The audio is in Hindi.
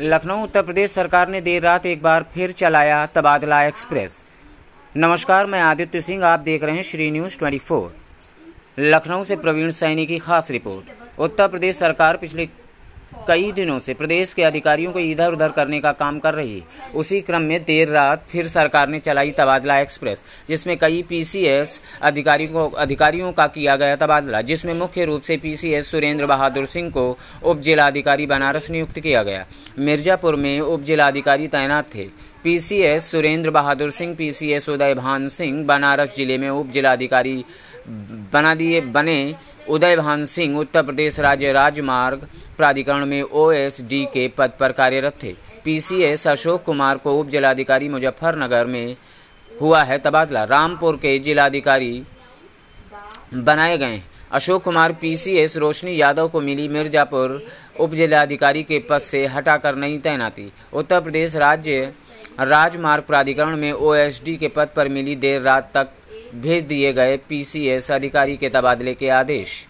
लखनऊ, उत्तर प्रदेश सरकार ने देर रात एक बार फिर चलाया तबादला एक्सप्रेस। नमस्कार, मैं आदित्य सिंह, आप देख रहे हैं श्री न्यूज़ 24 लखनऊ से प्रवीण सैनी की खास रिपोर्ट। उत्तर प्रदेश सरकार पिछले कई दिनों से प्रदेश के अधिकारियों को इधर उधर करने का काम कर रही उसी क्रम में देर रात फिर सरकार ने चलाई तबादला एक्सप्रेस, जिसमें कई पीसीएस अधिकारियों को अधिकारियों का किया गया तबादला, जिसमें मुख्य रूप से पीसीएस सुरेंद्र बहादुर सिंह को उप जिलाधिकारी बनारस नियुक्त किया गया। मिर्जापुर में उप जिलाधिकारी तैनात थे। पीसीएस सुरेंद्र बहादुर सिंह पीसीएस उदय भान सिंह बनारस ज़िले में उप जिलाधिकारी बना दिए बने उदय भान सिंह, उत्तर प्रदेश राज्य राजमार्ग प्राधिकरण में ओएसडी के पद पर कार्यरत थे। पीसीएस अशोक कुमार को उप जिलाधिकारी मुजफ्फरनगर में हुआ है तबादला। रामपुर के जिलाधिकारी बनाए गए। हैं अशोक कुमार पीसीएस रोशनी यादव को मिली मिर्जापुर। उप जिलाधिकारी के पद से हटाकर नई तैनाती। उत्तर प्रदेश राज्य राजमार्ग प्राधिकरण में ओएसडी के पद पर मिली देर रात तक भेज दिए गए पीसीएस अधिकारी के तबादले के आदेश।